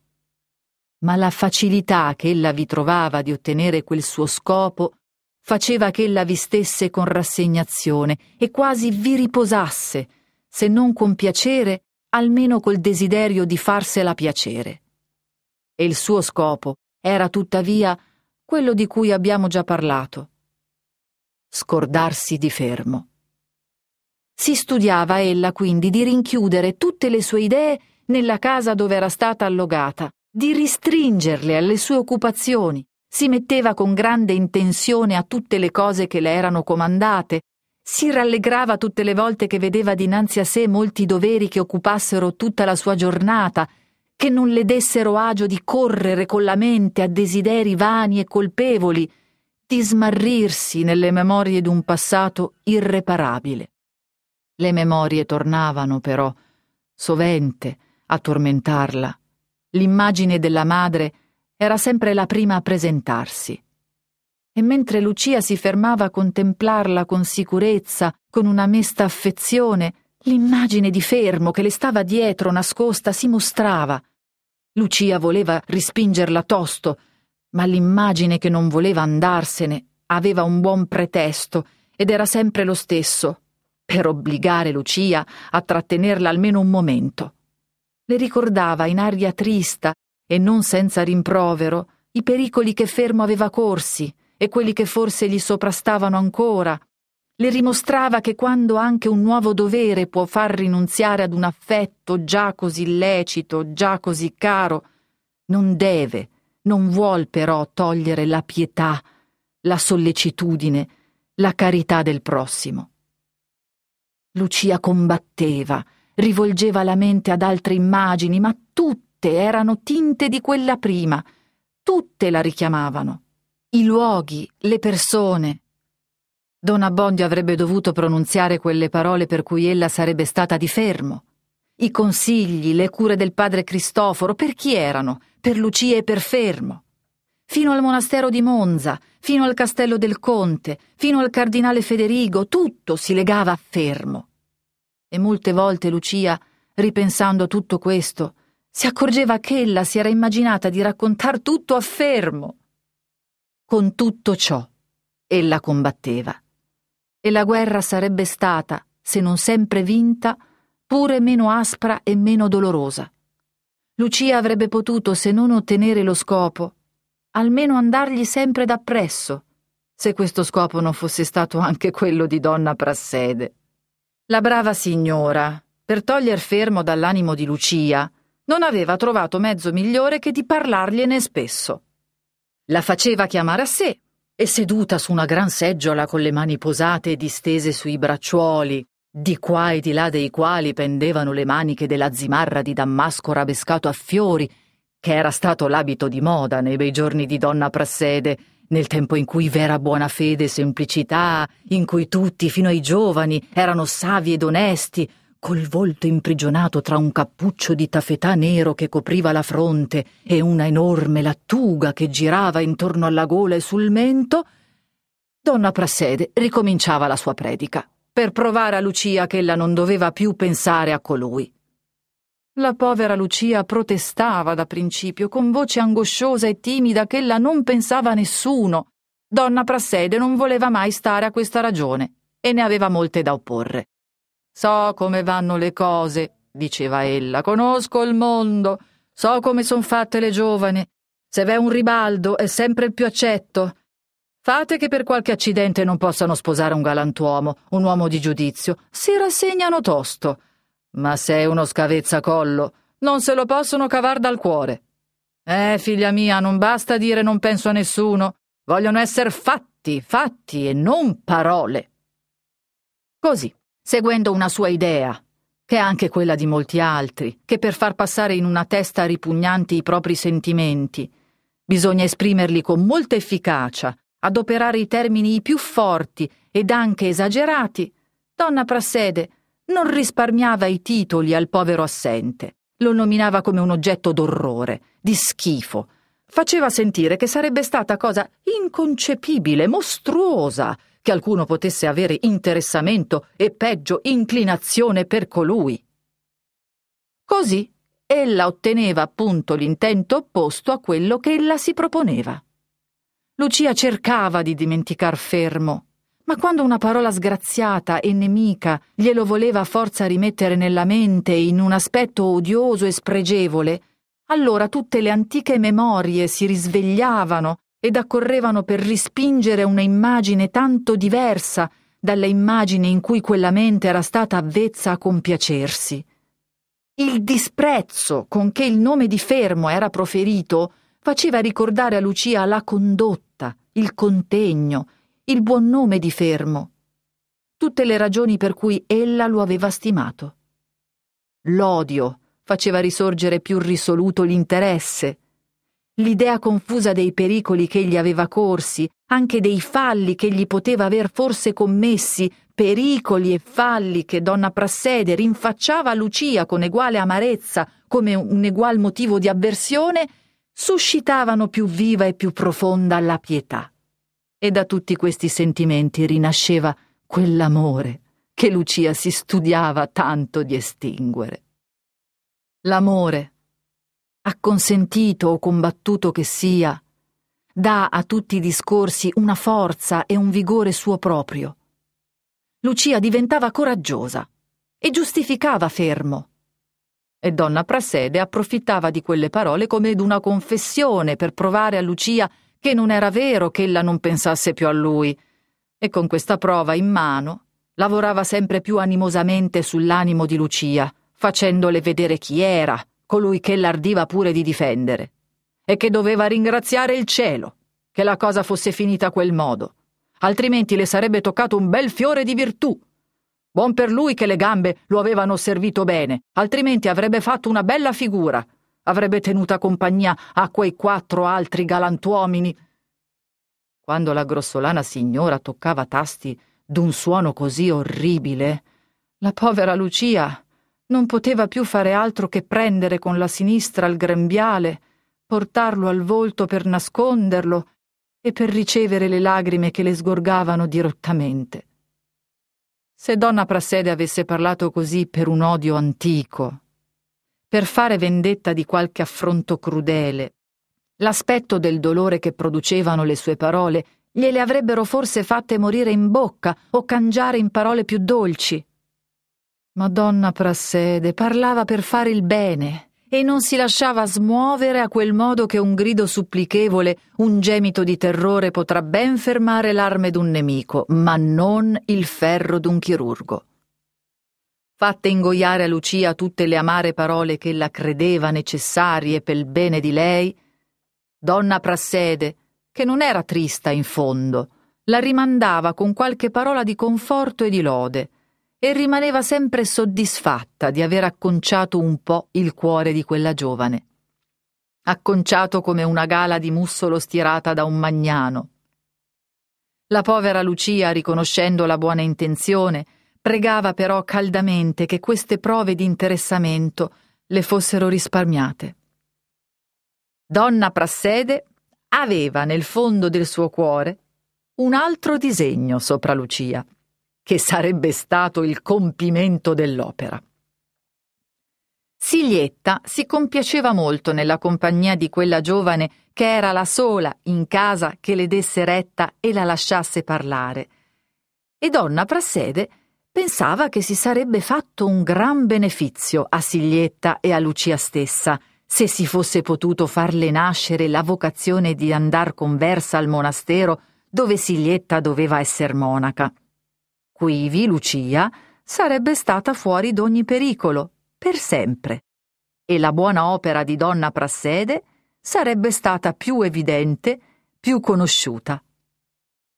A: Ma la facilità che ella vi trovava di ottenere quel suo scopo faceva che ella vi stesse con rassegnazione e quasi vi riposasse, se non con piacere, almeno col desiderio di farsela piacere. E il suo scopo era tuttavia quello di cui abbiamo già parlato. Scordarsi di fermo. Si studiava ella quindi di rinchiudere tutte le sue idee nella casa dove era stata allogata, di ristringerle alle sue occupazioni, si metteva con grande intenzione a tutte le cose che le erano comandate, si rallegrava tutte le volte che vedeva dinanzi a sé molti doveri che occupassero tutta la sua giornata, che non le dessero agio di correre con la mente a desideri vani e colpevoli, di smarrirsi nelle memorie d'un passato irreparabile. Le memorie tornavano, però, sovente, a tormentarla. L'immagine della madre era sempre la prima a presentarsi. E mentre Lucia si fermava a contemplarla con sicurezza, con una mesta affezione, l'immagine di Fermo che le stava dietro nascosta si mostrava. Lucia voleva rispingerla tosto, ma l'immagine che non voleva andarsene aveva un buon pretesto ed era sempre lo stesso, per obbligare Lucia a trattenerla almeno un momento. Le ricordava in aria trista e non senza rimprovero i pericoli che Fermo aveva corsi e quelli che forse gli soprastavano ancora. Le rimostrava che quando anche un nuovo dovere può far rinunziare ad un affetto già così lecito, già così caro, non deve non vuol però togliere la pietà, la sollecitudine, la carità del prossimo. Lucia combatteva, rivolgeva la mente ad altre immagini, ma tutte erano tinte di quella prima, tutte la richiamavano. I luoghi, le persone. Don Abbondio avrebbe dovuto pronunziare quelle parole per cui ella sarebbe stata di fermo. I consigli, le cure del padre Cristoforo, per chi erano? Per Lucia e per Fermo. Fino al monastero di Monza, fino al castello del Conte, fino al cardinale Federigo, tutto si legava a Fermo. E molte volte Lucia, ripensando a tutto questo, si accorgeva che ella si era immaginata di raccontar tutto a Fermo. Con tutto ciò, ella combatteva. E la guerra sarebbe stata, se non sempre vinta, pure meno aspra e meno dolorosa. Lucia avrebbe potuto, se non ottenere lo scopo, almeno andargli sempre dappresso, se questo scopo non fosse stato anche quello di donna Prassede. La brava signora, per toglier fermo dall'animo di Lucia, non aveva trovato mezzo migliore che di parlargliene spesso. La faceva chiamare a sé e seduta su una gran seggiola con le mani posate e distese sui bracciuoli, di qua e di là dei quali pendevano le maniche della zimarra di Dammasco rabescato a fiori, che era stato l'abito di moda nei bei giorni di donna Prassede, nel tempo in cui vera buona fede e semplicità, in cui tutti, fino ai giovani, erano savi ed onesti, col volto imprigionato tra un cappuccio di taffetà nero che copriva la fronte e una enorme lattuga che girava intorno alla gola e sul mento, donna Prassede ricominciava la sua predica per provare a Lucia che ella non doveva più pensare a colui. La povera Lucia protestava da principio con voce angosciosa e timida che ella non pensava a nessuno. Donna Prassede non voleva mai stare a questa ragione e ne aveva molte da opporre. So come vanno le cose, diceva ella, conosco il mondo, so come son fatte le giovani. Se v'è un ribaldo è sempre il più accetto, Fate che per qualche accidente non possano sposare un galantuomo, un uomo di giudizio, si rassegnano tosto. Ma se è uno scavezzacollo, non se lo possono cavar dal cuore. Eh, figlia mia, non basta dire non penso a nessuno. Vogliono essere fatti, fatti e non parole. Così, seguendo una sua idea, che è anche quella di molti altri, che per far passare in una testa ripugnanti i propri sentimenti, bisogna esprimerli con molta efficacia adoperare i termini più forti ed anche esagerati, donna Prassede non risparmiava i titoli al povero assente, lo nominava come un oggetto d'orrore, di schifo, faceva sentire che sarebbe stata cosa inconcepibile, mostruosa, che alcuno potesse avere interessamento e peggio inclinazione per colui. Così ella otteneva appunto l'intento opposto a quello che ella si proponeva. Lucia cercava di dimenticar Fermo, ma quando una parola sgraziata e nemica glielo voleva a forza rimettere nella mente in un aspetto odioso e spregevole, allora tutte le antiche memorie si risvegliavano ed accorrevano per rispingere una immagine tanto diversa dalle immagini in cui quella mente era stata avvezza a compiacersi. Il disprezzo con che il nome di Fermo era proferito faceva ricordare a Lucia la condotta, il contegno, il buon nome di Fermo, tutte le ragioni per cui ella lo aveva stimato. L'odio faceva risorgere più risoluto l'interesse, l'idea confusa dei pericoli che egli aveva corsi, anche dei falli che egli poteva aver forse commessi, pericoli e falli che donna Prassede rinfacciava a Lucia con eguale amarezza, come un egual motivo di avversione, suscitavano più viva e più profonda la pietà. E da tutti questi sentimenti rinasceva quell'amore che Lucia si studiava tanto di estinguere. L'amore, acconsentito o combattuto che sia, dà a tutti i discorsi una forza e un vigore suo proprio. Lucia diventava coraggiosa e giustificava fermo. E donna Prassede approfittava di quelle parole come d'una confessione per provare a Lucia che non era vero che ella non pensasse più a lui, e con questa prova in mano lavorava sempre più animosamente sull'animo di Lucia, facendole vedere chi era, colui che l'ardiva pure di difendere e che doveva ringraziare il cielo che la cosa fosse finita a quel modo, altrimenti le sarebbe toccato un bel fiore di virtù. Buon per lui che le gambe lo avevano servito bene, altrimenti avrebbe fatto una bella figura, avrebbe tenuta compagnia a quei quattro altri galantuomini. Quando la grossolana signora toccava tasti d'un suono così orribile, la povera Lucia non poteva più fare altro che prendere con la sinistra il grembiale, portarlo al volto per nasconderlo e per ricevere le lagrime che le sgorgavano dirottamente. Se donna Prassede avesse parlato così per un odio antico, per fare vendetta di qualche affronto crudele, l'aspetto del dolore che producevano le sue parole gliele avrebbero forse fatte morire in bocca o cangiare in parole più dolci. Madonna Prassede parlava per fare il bene e non si lasciava smuovere a quel modo che un grido supplichevole, un gemito di terrore potrà ben fermare l'arme d'un nemico, ma non il ferro d'un chirurgo. Fatte ingoiare a Lucia tutte le amare parole che ella credeva necessarie per il bene di lei, donna Prassede, che non era trista in fondo, la rimandava con qualche parola di conforto e di lode, e rimaneva sempre soddisfatta di aver acconciato un po' il cuore di quella giovane. Acconciato come una gala di mussolo stirata da un magnano. La povera Lucia, riconoscendo la buona intenzione, pregava però caldamente che queste prove di interessamento le fossero risparmiate. Donna Prassede aveva nel fondo del suo cuore un altro disegno sopra Lucia che sarebbe stato il compimento dell'opera. Siglietta si compiaceva molto nella compagnia di quella giovane che era la sola in casa che le desse retta e la lasciasse parlare. E donna Prassede pensava che si sarebbe fatto un gran benefizio a Siglietta e a Lucia stessa se si fosse potuto farle nascere la vocazione di andar conversa al monastero dove Siglietta doveva esser monaca. Quivi Lucia sarebbe stata fuori d'ogni pericolo, per sempre, e la buona opera di donna Prassede sarebbe stata più evidente, più conosciuta.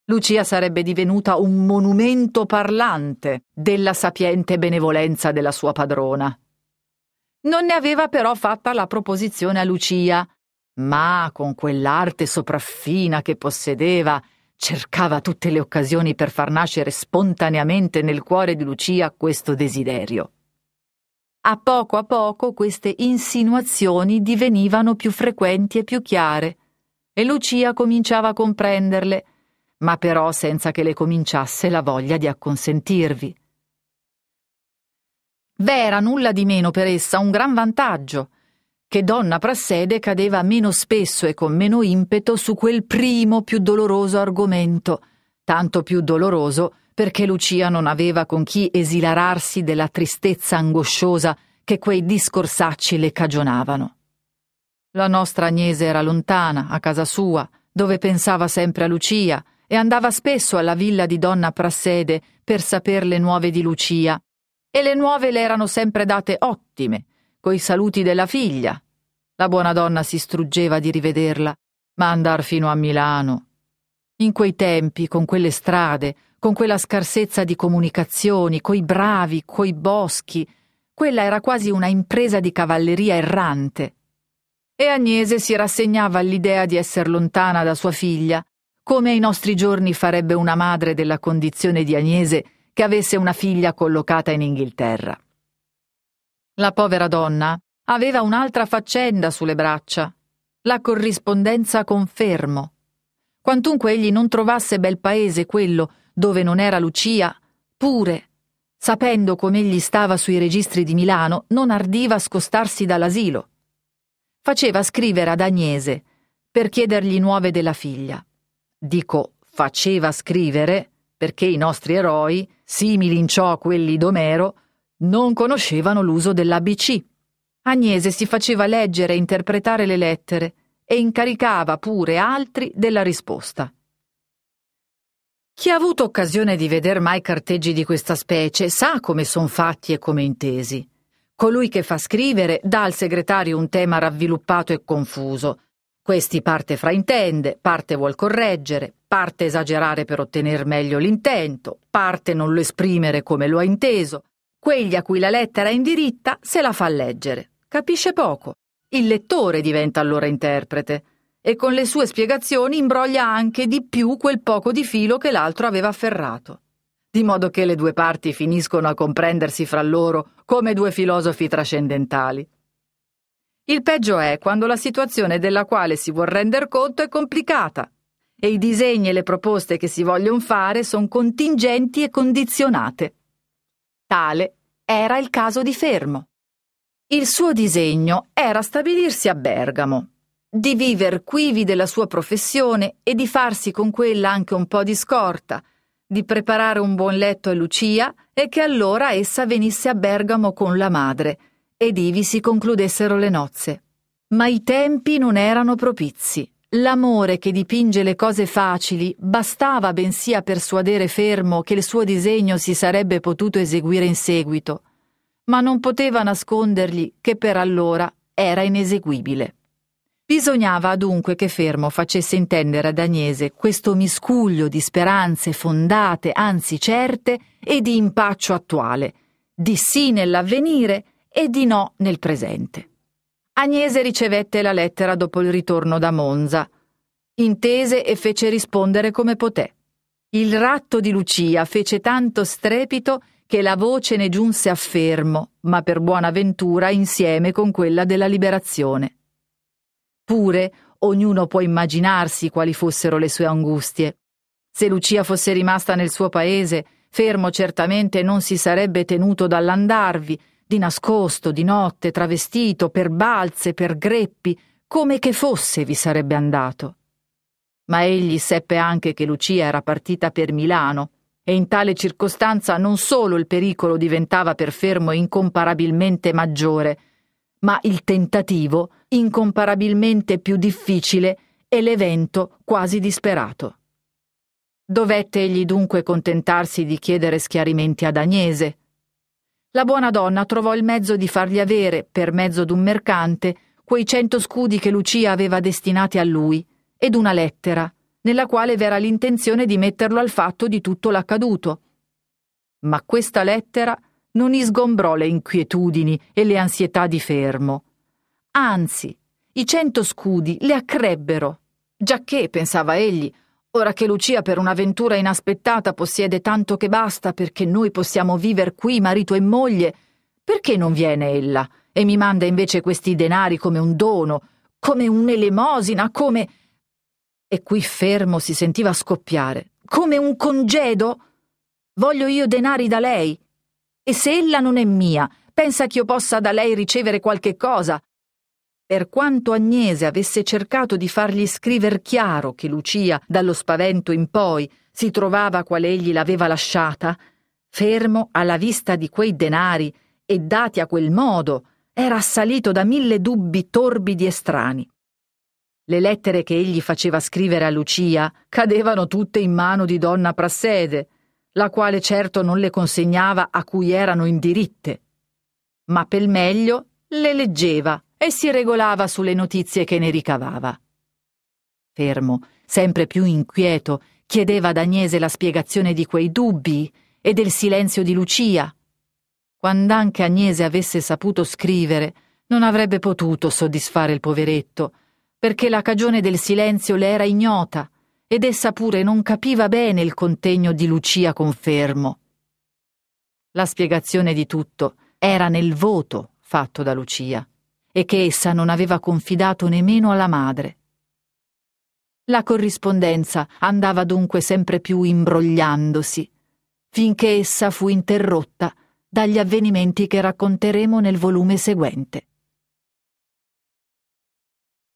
A: Lucia sarebbe divenuta un monumento parlante della sapiente benevolenza della sua padrona. Non ne aveva però fatta la proposizione a Lucia, ma con quell'arte sopraffina che possedeva cercava tutte le occasioni per far nascere spontaneamente nel cuore di Lucia questo desiderio. A poco a poco queste insinuazioni divenivano più frequenti e più chiare, e Lucia cominciava a comprenderle, ma però senza che le cominciasse la voglia di acconsentirvi. V'era nulla di meno per essa un gran vantaggio, che donna Prassede cadeva meno spesso e con meno impeto su quel primo più doloroso argomento, tanto più doloroso perché Lucia non aveva con chi esilararsi della tristezza angosciosa che quei discorsacci le cagionavano. La nostra Agnese era lontana, a casa sua, dove pensava sempre a Lucia, e andava spesso alla villa di donna Prassede per saper le nuove di Lucia, e le nuove le erano sempre date ottime, coi saluti della figlia. La buona donna si struggeva di rivederla, ma andar fino a Milano. In quei tempi, con quelle strade, con quella scarsezza di comunicazioni, coi bravi, coi boschi, quella era quasi una impresa di cavalleria errante. e Agnese si rassegnava all'idea di essere lontana da sua figlia, come ai nostri giorni farebbe una madre della condizione di Agnese che avesse una figlia collocata in Inghilterra. La povera donna aveva un'altra faccenda sulle braccia, la corrispondenza con Fermo. Quantunque egli non trovasse bel paese quello dove non era Lucia, pure, sapendo come egli stava sui registri di Milano, non ardiva scostarsi dall'asilo faceva scrivere ad Agnese per chiedergli nuove della figlia. Dico faceva scrivere perché i nostri eroi, simili in ciò a quelli d'Omero, non conoscevano l'uso dell'ABC. Agnese si faceva leggere e interpretare le lettere e incaricava pure altri della risposta. Chi ha avuto occasione di veder mai carteggi di questa specie sa come son fatti e come intesi. Colui che fa scrivere dà al segretario un tema ravviluppato e confuso. Questi parte fraintende, parte vuol correggere, parte esagerare per ottenere meglio l'intento, parte non lo esprimere come lo ha inteso. Quegli a cui la lettera è indiritta se la fa leggere. Capisce poco. Il lettore diventa allora interprete e con le sue spiegazioni imbroglia anche di più quel poco di filo che l'altro aveva afferrato di modo che le due parti finiscono a comprendersi fra loro come due filosofi trascendentali. Il peggio è quando la situazione della quale si vuol render conto è complicata e i disegni e le proposte che si vogliono fare sono contingenti e condizionate. Tale era il caso di Fermo. Il suo disegno era stabilirsi a Bergamo, di viver quivi della sua professione e di farsi con quella anche un po' di scorta, di preparare un buon letto a Lucia e che allora essa venisse a Bergamo con la madre ed ivi si concludessero le nozze. Ma i tempi non erano propizi. L'amore che dipinge le cose facili bastava bensì a persuadere Fermo che il suo disegno si sarebbe potuto eseguire in seguito, ma non poteva nascondergli che per allora era ineseguibile. Bisognava dunque che Fermo facesse intendere ad Agnese questo miscuglio di speranze fondate, anzi certe, e di impaccio attuale, di sì nell'avvenire e di no nel presente. Agnese ricevette la lettera dopo il ritorno da Monza, intese e fece rispondere come poté. Il ratto di Lucia fece tanto strepito che la voce ne giunse a Fermo, ma per buona ventura insieme con quella della liberazione. Pure ognuno può immaginarsi quali fossero le sue angustie. Se Lucia fosse rimasta nel suo paese, fermo certamente non si sarebbe tenuto dall'andarvi, di nascosto, di notte, travestito, per balze, per greppi, come che fosse vi sarebbe andato. Ma egli seppe anche che Lucia era partita per Milano, e in tale circostanza non solo il pericolo diventava per Fermo incomparabilmente maggiore, ma il tentativo incomparabilmente più difficile e l'evento quasi disperato. Dovette egli dunque contentarsi di chiedere schiarimenti ad Agnese. La buona donna trovò il mezzo di fargli avere, per mezzo d'un mercante, quei cento scudi che Lucia aveva destinati a lui, ed una lettera, nella quale v'era l'intenzione di metterlo al fatto di tutto l'accaduto. Ma questa lettera non isgombrò le inquietudini e le ansietà di Fermo. Anzi, i cento scudi le accrebbero, giacché, pensava egli, ora che Lucia per un'avventura inaspettata possiede tanto che basta perché noi possiamo viver qui marito e moglie, perché non viene ella e mi manda invece questi denari come un dono, come un'elemosina, come... E qui fermo si sentiva scoppiare. Come un congedo? Voglio io denari da lei, e se ella non è mia, pensa che io possa da lei ricevere qualche cosa? Per quanto Agnese avesse cercato di fargli scriver chiaro che Lucia, dallo spavento in poi, si trovava qual egli l'aveva lasciata, fermo alla vista di quei denari e dati a quel modo, era assalito da mille dubbi torbidi e strani. Le lettere che egli faceva scrivere a Lucia cadevano tutte in mano di donna Prassede, la quale certo non le consegnava a cui erano indiritte, ma pel meglio le leggeva e si regolava sulle notizie che ne ricavava. Fermo, sempre più inquieto, chiedeva ad Agnese la spiegazione di quei dubbi e del silenzio di Lucia. Quand'anche Agnese avesse saputo scrivere, Non avrebbe potuto soddisfare il poveretto, perché la cagione del silenzio le era ignota ed essa pure non capiva bene il contegno di Lucia Confermo. La spiegazione di tutto era nel voto fatto da Lucia e che essa non aveva confidato nemmeno alla madre. La corrispondenza andava dunque sempre più imbrogliandosi, finché essa fu interrotta dagli avvenimenti che racconteremo nel volume seguente.